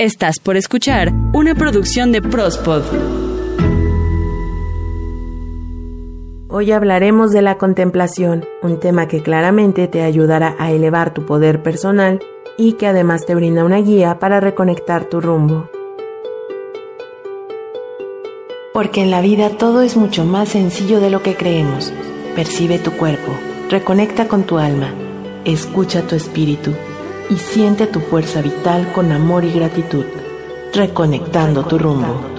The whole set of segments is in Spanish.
Estás por escuchar una producción de Prospod. Hoy hablaremos de la contemplación, un tema que claramente te ayudará a elevar tu poder personal y que además te brinda una guía para reconectar tu rumbo. Porque en la vida todo es mucho más sencillo de lo que creemos. Percibe tu cuerpo, reconecta con tu alma, escucha tu espíritu y siente tu fuerza vital con amor y gratitud, reconectando tu rumbo.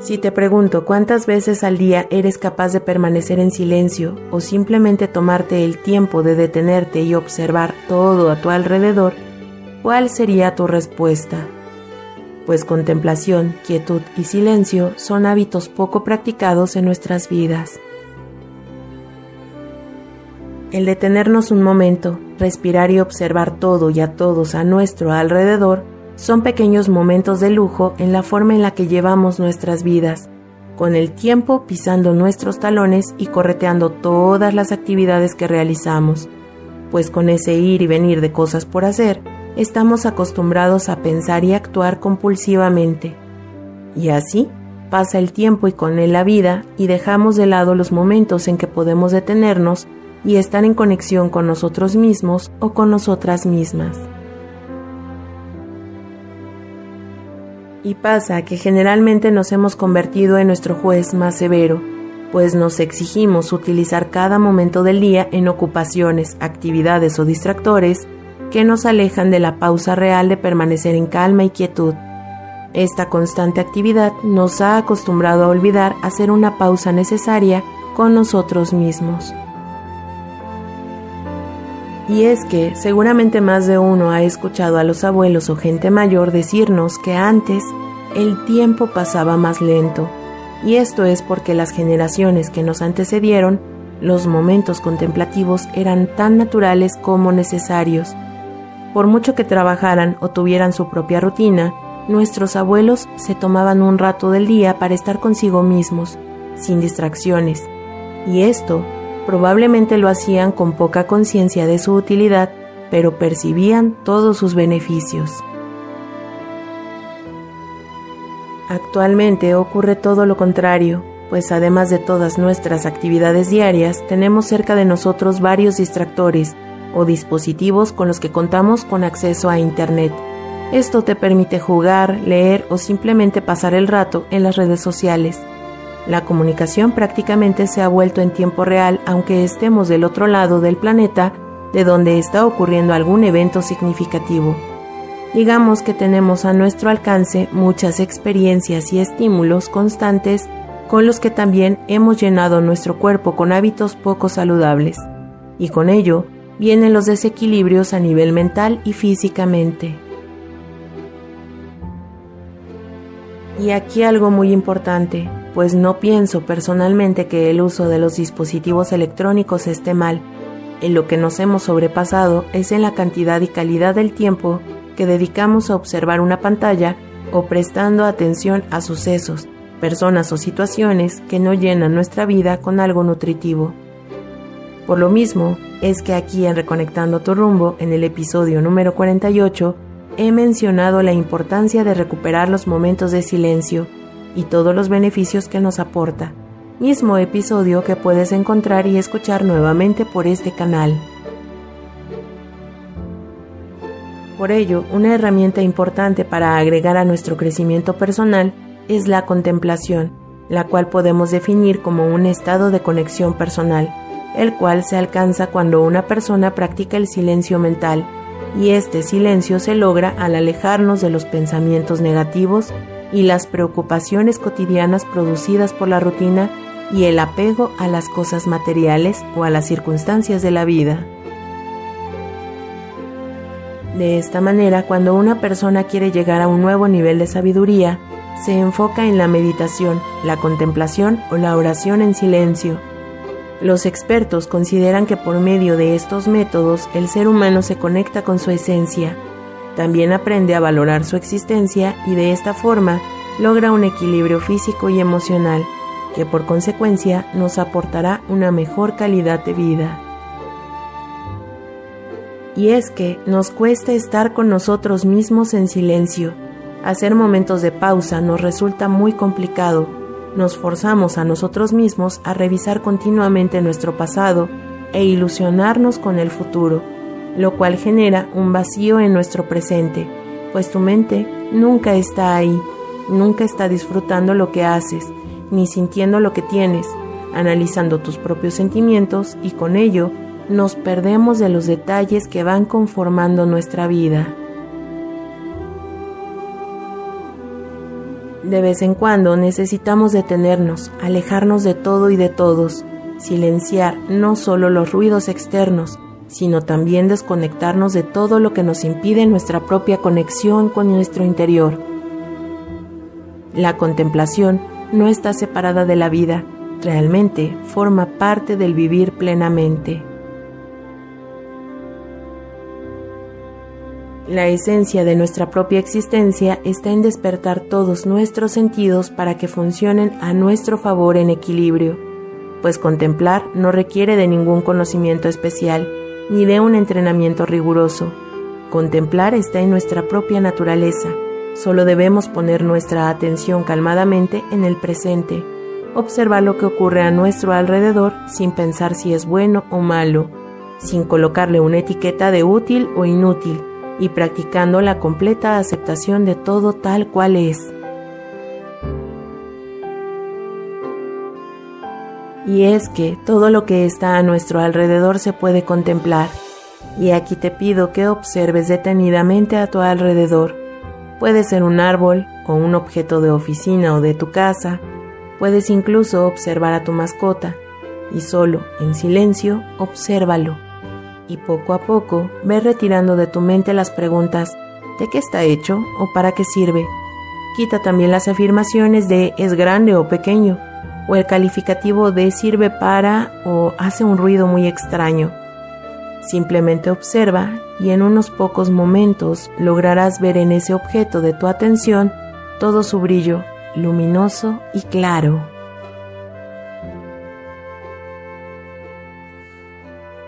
Si te pregunto cuántas veces al día eres capaz de permanecer en silencio o simplemente tomarte el tiempo de detenerte y observar todo a tu alrededor, ¿cuál sería tu respuesta? Pues contemplación, quietud y silencio son hábitos poco practicados en nuestras vidas. El detenernos un momento, respirar y observar todo y a todos a nuestro alrededor son pequeños momentos de lujo en la forma en la que llevamos nuestras vidas, con el tiempo pisando nuestros talones y correteando todas las actividades que realizamos, pues con ese ir y venir de cosas por hacer, estamos acostumbrados a pensar y actuar compulsivamente. Y así pasa el tiempo y con él la vida y dejamos de lado los momentos en que podemos detenernos y estar en conexión con nosotros mismos o con nosotras mismas. Y pasa que generalmente nos hemos convertido en nuestro juez más severo, pues nos exigimos utilizar cada momento del día en ocupaciones, actividades o distractores que nos alejan de la pausa real de permanecer en calma y quietud. Esta constante actividad nos ha acostumbrado a olvidar hacer una pausa necesaria con nosotros mismos. Y es que seguramente más de uno ha escuchado a los abuelos o gente mayor decirnos que antes el tiempo pasaba más lento, y esto es porque las generaciones que nos antecedieron, los momentos contemplativos eran tan naturales como necesarios, por mucho que trabajaran o tuvieran su propia rutina, nuestros abuelos se tomaban un rato del día para estar consigo mismos, sin distracciones, y esto probablemente lo hacían con poca conciencia de su utilidad, pero percibían todos sus beneficios. Actualmente ocurre todo lo contrario, pues además de todas nuestras actividades diarias, tenemos cerca de nosotros varios distractores o dispositivos con los que contamos con acceso a Internet. Esto te permite jugar, leer o simplemente pasar el rato en las redes sociales. La comunicación prácticamente se ha vuelto en tiempo real aunque estemos del otro lado del planeta de donde está ocurriendo algún evento significativo. Digamos que tenemos a nuestro alcance muchas experiencias y estímulos constantes con los que también hemos llenado nuestro cuerpo con hábitos poco saludables. Y con ello, vienen los desequilibrios a nivel mental y físicamente. Y aquí algo muy importante, pues no pienso personalmente que el uso de los dispositivos electrónicos esté mal. En lo que nos hemos sobrepasado es en la cantidad y calidad del tiempo que dedicamos a observar una pantalla o prestando atención a sucesos, personas o situaciones que no llenan nuestra vida con algo nutritivo. Por lo mismo, es que aquí en Reconectando tu rumbo, en el episodio número 48, he mencionado la importancia de recuperar los momentos de silencio y todos los beneficios que nos aporta, mismo episodio que puedes encontrar y escuchar nuevamente por este canal. Por ello, una herramienta importante para agregar a nuestro crecimiento personal es la contemplación, la cual podemos definir como un estado de conexión personal el cual se alcanza cuando una persona practica el silencio mental, y este silencio se logra al alejarnos de los pensamientos negativos y las preocupaciones cotidianas producidas por la rutina y el apego a las cosas materiales o a las circunstancias de la vida. De esta manera, cuando una persona quiere llegar a un nuevo nivel de sabiduría, se enfoca en la meditación, la contemplación o la oración en silencio, los expertos consideran que por medio de estos métodos el ser humano se conecta con su esencia, también aprende a valorar su existencia y de esta forma logra un equilibrio físico y emocional que por consecuencia nos aportará una mejor calidad de vida. Y es que nos cuesta estar con nosotros mismos en silencio. Hacer momentos de pausa nos resulta muy complicado. Nos forzamos a nosotros mismos a revisar continuamente nuestro pasado e ilusionarnos con el futuro, lo cual genera un vacío en nuestro presente, pues tu mente nunca está ahí, nunca está disfrutando lo que haces, ni sintiendo lo que tienes, analizando tus propios sentimientos y con ello nos perdemos de los detalles que van conformando nuestra vida. De vez en cuando necesitamos detenernos, alejarnos de todo y de todos, silenciar no solo los ruidos externos, sino también desconectarnos de todo lo que nos impide nuestra propia conexión con nuestro interior. La contemplación no está separada de la vida, realmente forma parte del vivir plenamente. La esencia de nuestra propia existencia está en despertar todos nuestros sentidos para que funcionen a nuestro favor en equilibrio, pues contemplar no requiere de ningún conocimiento especial ni de un entrenamiento riguroso. Contemplar está en nuestra propia naturaleza, solo debemos poner nuestra atención calmadamente en el presente, observar lo que ocurre a nuestro alrededor sin pensar si es bueno o malo, sin colocarle una etiqueta de útil o inútil, y practicando la completa aceptación de todo tal cual es. Y es que todo lo que está a nuestro alrededor se puede contemplar. Y aquí te pido que observes detenidamente a tu alrededor. Puede ser un árbol o un objeto de oficina o de tu casa. Puedes incluso observar a tu mascota y solo, en silencio, obsérvalo y poco a poco ve retirando de tu mente las preguntas ¿de qué está hecho o para qué sirve? Quita también las afirmaciones de es grande o pequeño o el calificativo de sirve para o hace un ruido muy extraño. Simplemente observa y en unos pocos momentos lograrás ver en ese objeto de tu atención todo su brillo luminoso y claro.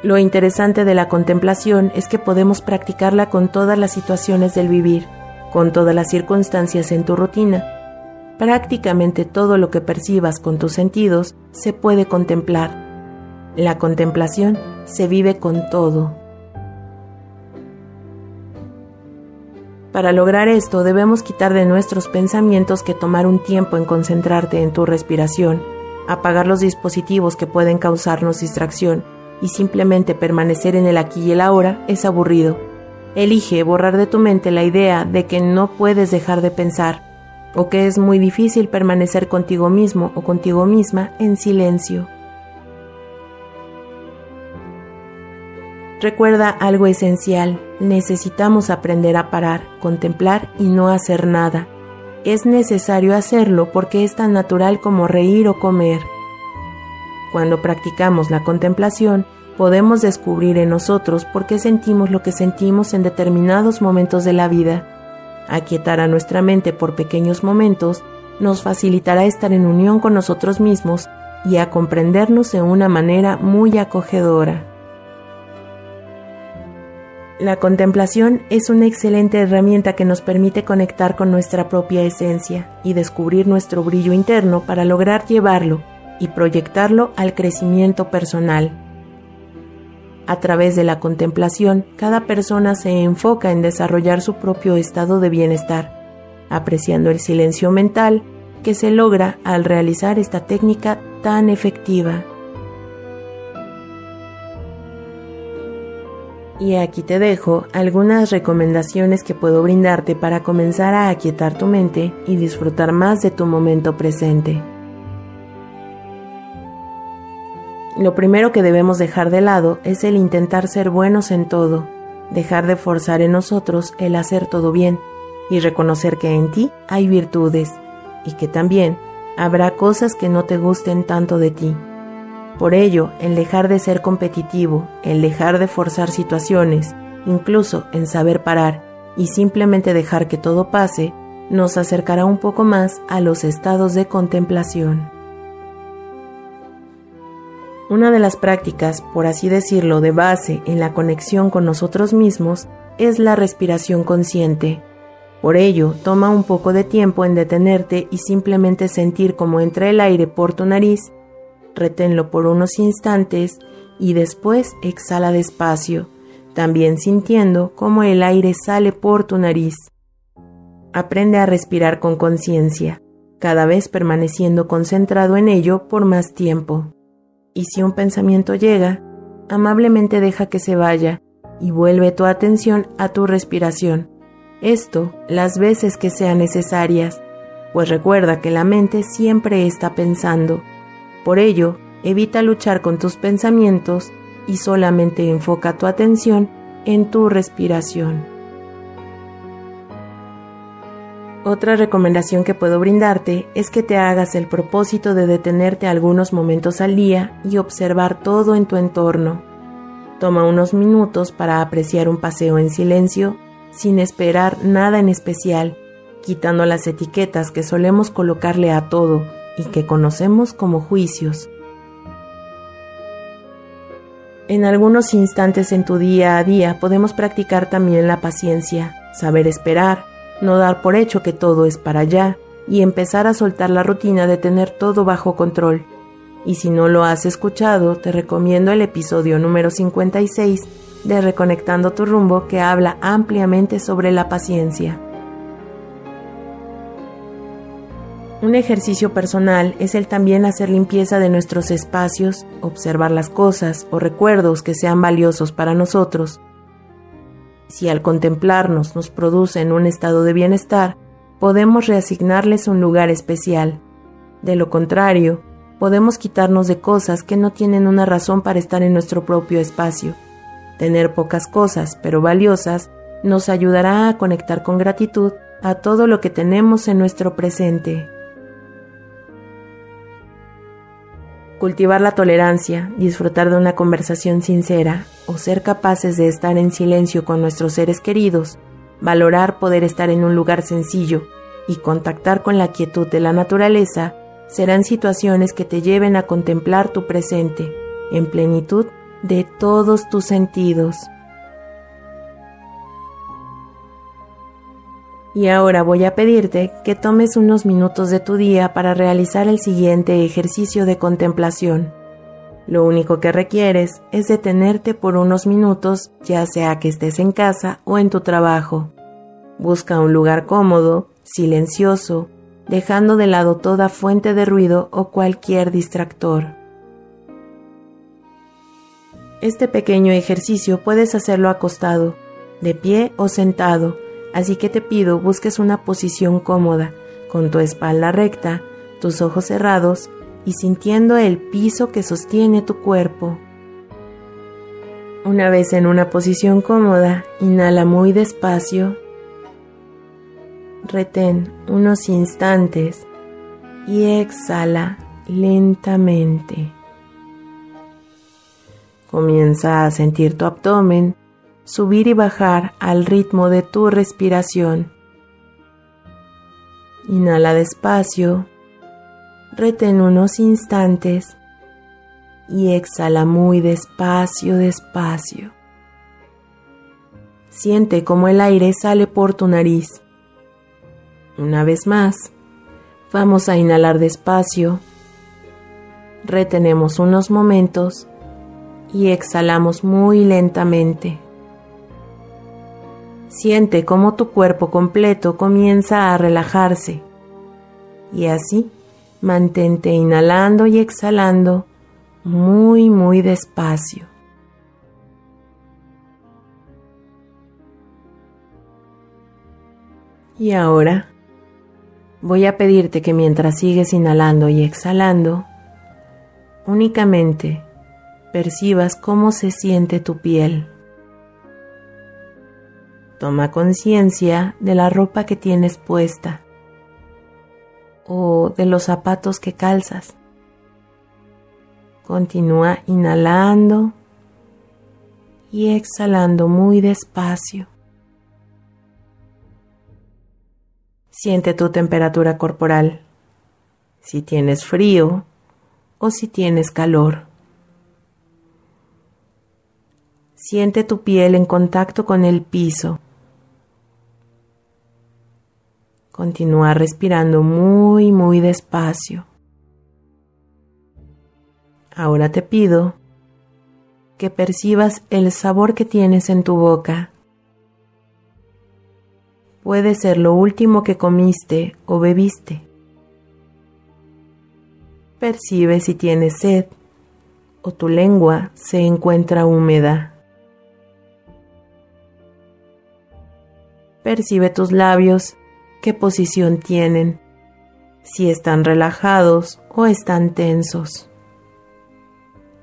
Lo interesante de la contemplación es que podemos practicarla con todas las situaciones del vivir, con todas las circunstancias en tu rutina. Prácticamente todo lo que percibas con tus sentidos se puede contemplar. La contemplación se vive con todo. Para lograr esto debemos quitar de nuestros pensamientos que tomar un tiempo en concentrarte en tu respiración, apagar los dispositivos que pueden causarnos distracción y simplemente permanecer en el aquí y el ahora es aburrido. Elige borrar de tu mente la idea de que no puedes dejar de pensar o que es muy difícil permanecer contigo mismo o contigo misma en silencio. Recuerda algo esencial, necesitamos aprender a parar, contemplar y no hacer nada. Es necesario hacerlo porque es tan natural como reír o comer. Cuando practicamos la contemplación, podemos descubrir en nosotros por qué sentimos lo que sentimos en determinados momentos de la vida. Aquietar a nuestra mente por pequeños momentos nos facilitará estar en unión con nosotros mismos y a comprendernos de una manera muy acogedora. La contemplación es una excelente herramienta que nos permite conectar con nuestra propia esencia y descubrir nuestro brillo interno para lograr llevarlo y proyectarlo al crecimiento personal. A través de la contemplación, cada persona se enfoca en desarrollar su propio estado de bienestar, apreciando el silencio mental que se logra al realizar esta técnica tan efectiva. Y aquí te dejo algunas recomendaciones que puedo brindarte para comenzar a aquietar tu mente y disfrutar más de tu momento presente. Lo primero que debemos dejar de lado es el intentar ser buenos en todo, dejar de forzar en nosotros el hacer todo bien y reconocer que en ti hay virtudes y que también habrá cosas que no te gusten tanto de ti. Por ello, el dejar de ser competitivo, el dejar de forzar situaciones, incluso en saber parar y simplemente dejar que todo pase, nos acercará un poco más a los estados de contemplación. Una de las prácticas, por así decirlo, de base en la conexión con nosotros mismos es la respiración consciente. Por ello, toma un poco de tiempo en detenerte y simplemente sentir cómo entra el aire por tu nariz, reténlo por unos instantes y después exhala despacio, también sintiendo cómo el aire sale por tu nariz. Aprende a respirar con conciencia, cada vez permaneciendo concentrado en ello por más tiempo y si un pensamiento llega, amablemente deja que se vaya y vuelve tu atención a tu respiración. Esto las veces que sean necesarias, pues recuerda que la mente siempre está pensando. Por ello, evita luchar con tus pensamientos y solamente enfoca tu atención en tu respiración. Otra recomendación que puedo brindarte es que te hagas el propósito de detenerte algunos momentos al día y observar todo en tu entorno. Toma unos minutos para apreciar un paseo en silencio sin esperar nada en especial, quitando las etiquetas que solemos colocarle a todo y que conocemos como juicios. En algunos instantes en tu día a día podemos practicar también la paciencia, saber esperar, no dar por hecho que todo es para allá y empezar a soltar la rutina de tener todo bajo control. Y si no lo has escuchado, te recomiendo el episodio número 56 de Reconectando tu rumbo que habla ampliamente sobre la paciencia. Un ejercicio personal es el también hacer limpieza de nuestros espacios, observar las cosas o recuerdos que sean valiosos para nosotros si al contemplarnos nos producen un estado de bienestar, podemos reasignarles un lugar especial. De lo contrario, podemos quitarnos de cosas que no tienen una razón para estar en nuestro propio espacio. Tener pocas cosas, pero valiosas, nos ayudará a conectar con gratitud a todo lo que tenemos en nuestro presente. Cultivar la tolerancia, disfrutar de una conversación sincera o ser capaces de estar en silencio con nuestros seres queridos, valorar poder estar en un lugar sencillo y contactar con la quietud de la naturaleza serán situaciones que te lleven a contemplar tu presente en plenitud de todos tus sentidos. Y ahora voy a pedirte que tomes unos minutos de tu día para realizar el siguiente ejercicio de contemplación. Lo único que requieres es detenerte por unos minutos, ya sea que estés en casa o en tu trabajo. Busca un lugar cómodo, silencioso, dejando de lado toda fuente de ruido o cualquier distractor. Este pequeño ejercicio puedes hacerlo acostado, de pie o sentado, Así que te pido busques una posición cómoda, con tu espalda recta, tus ojos cerrados y sintiendo el piso que sostiene tu cuerpo. Una vez en una posición cómoda, inhala muy despacio, retén unos instantes y exhala lentamente. Comienza a sentir tu abdomen subir y bajar al ritmo de tu respiración. Inhala despacio, retén unos instantes y exhala muy despacio, despacio. Siente cómo el aire sale por tu nariz. Una vez más, vamos a inhalar despacio. Retenemos unos momentos y exhalamos muy lentamente. Siente cómo tu cuerpo completo comienza a relajarse. Y así, mantente inhalando y exhalando muy, muy despacio. Y ahora voy a pedirte que mientras sigues inhalando y exhalando, únicamente percibas cómo se siente tu piel. Toma conciencia de la ropa que tienes puesta o de los zapatos que calzas. Continúa inhalando y exhalando muy despacio. Siente tu temperatura corporal, si tienes frío o si tienes calor. Siente tu piel en contacto con el piso. Continúa respirando muy, muy despacio. Ahora te pido que percibas el sabor que tienes en tu boca. Puede ser lo último que comiste o bebiste. Percibe si tienes sed o tu lengua se encuentra húmeda. Percibe tus labios, qué posición tienen, si están relajados o están tensos.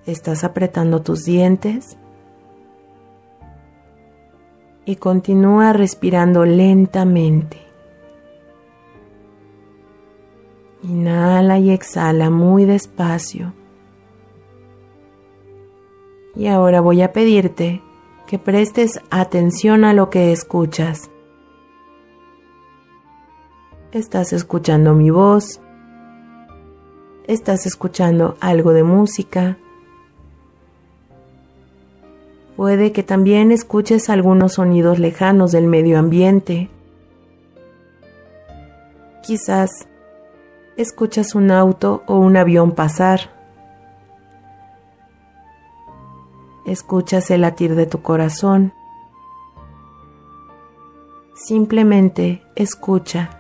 ¿Estás apretando tus dientes? Y continúa respirando lentamente. Inhala y exhala muy despacio. Y ahora voy a pedirte que prestes atención a lo que escuchas. Estás escuchando mi voz. Estás escuchando algo de música. Puede que también escuches algunos sonidos lejanos del medio ambiente. Quizás escuchas un auto o un avión pasar. Escuchas el latir de tu corazón. Simplemente escucha.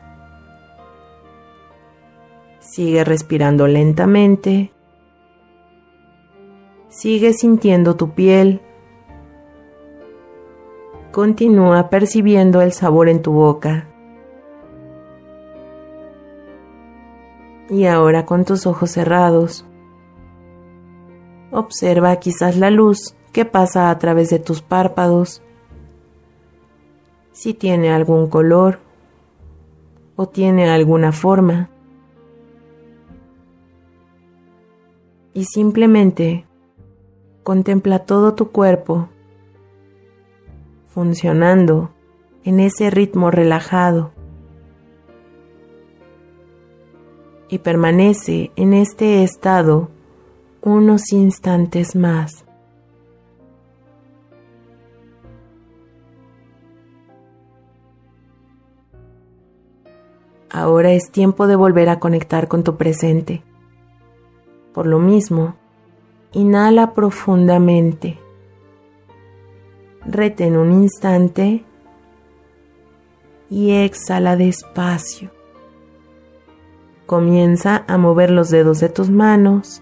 Sigue respirando lentamente. Sigue sintiendo tu piel. Continúa percibiendo el sabor en tu boca. Y ahora con tus ojos cerrados, observa quizás la luz que pasa a través de tus párpados, si tiene algún color o tiene alguna forma. Y simplemente contempla todo tu cuerpo funcionando en ese ritmo relajado. y permanece en este estado unos instantes más. Ahora es tiempo de volver a conectar con tu presente. Por lo mismo, inhala profundamente. Retén un instante y exhala despacio. Comienza a mover los dedos de tus manos.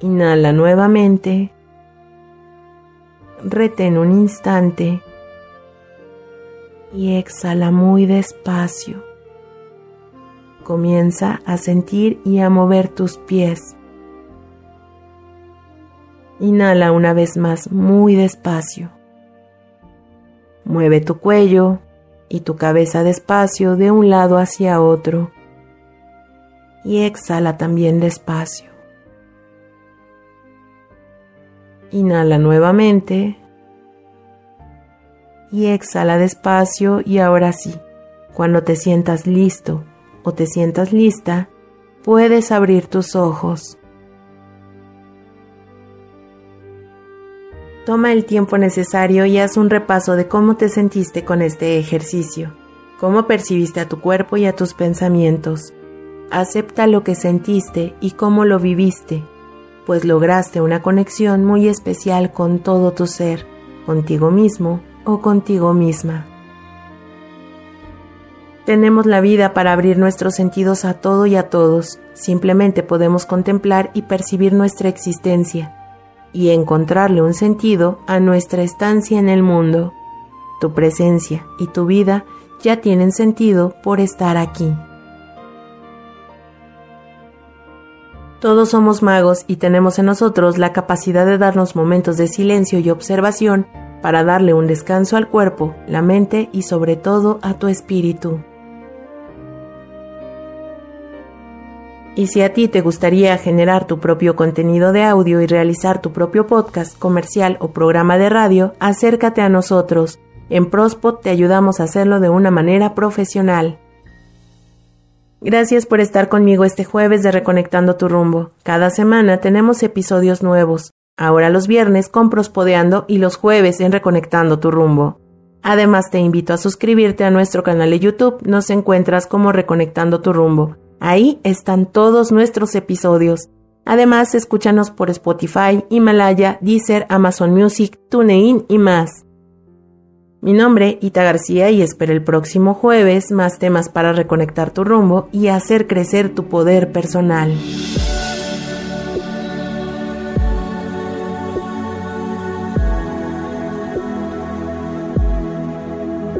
Inhala nuevamente. Retén un instante. Y exhala muy despacio. Comienza a sentir y a mover tus pies. Inhala una vez más muy despacio. Mueve tu cuello y tu cabeza despacio de un lado hacia otro y exhala también despacio. Inhala nuevamente y exhala despacio y ahora sí, cuando te sientas listo o te sientas lista, puedes abrir tus ojos. Toma el tiempo necesario y haz un repaso de cómo te sentiste con este ejercicio, cómo percibiste a tu cuerpo y a tus pensamientos acepta lo que sentiste y cómo lo viviste, pues lograste una conexión muy especial con todo tu ser, contigo mismo o contigo misma. Tenemos la vida para abrir nuestros sentidos a todo y a todos, simplemente podemos contemplar y percibir nuestra existencia y encontrarle un sentido a nuestra estancia en el mundo. Tu presencia y tu vida ya tienen sentido por estar aquí. Todos somos magos y tenemos en nosotros la capacidad de darnos momentos de silencio y observación para darle un descanso al cuerpo, la mente y sobre todo a tu espíritu. Y si a ti te gustaría generar tu propio contenido de audio y realizar tu propio podcast, comercial o programa de radio, acércate a nosotros. En Prospot te ayudamos a hacerlo de una manera profesional. Gracias por estar conmigo este jueves de Reconectando tu rumbo. Cada semana tenemos episodios nuevos. Ahora los viernes con Prospodeando y los jueves en Reconectando tu rumbo. Además te invito a suscribirte a nuestro canal de YouTube, nos encuentras como Reconectando tu rumbo. Ahí están todos nuestros episodios. Además, escúchanos por Spotify, Himalaya, Deezer, Amazon Music, TuneIn y más. Mi nombre, Ita García, y espero el próximo jueves más temas para reconectar tu rumbo y hacer crecer tu poder personal.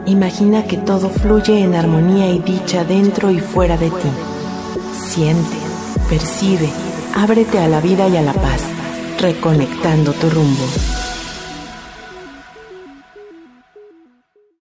Imagina que todo fluye en armonía y dicha dentro y fuera de ti. Siente, percibe, ábrete a la vida y a la paz, reconectando tu rumbo.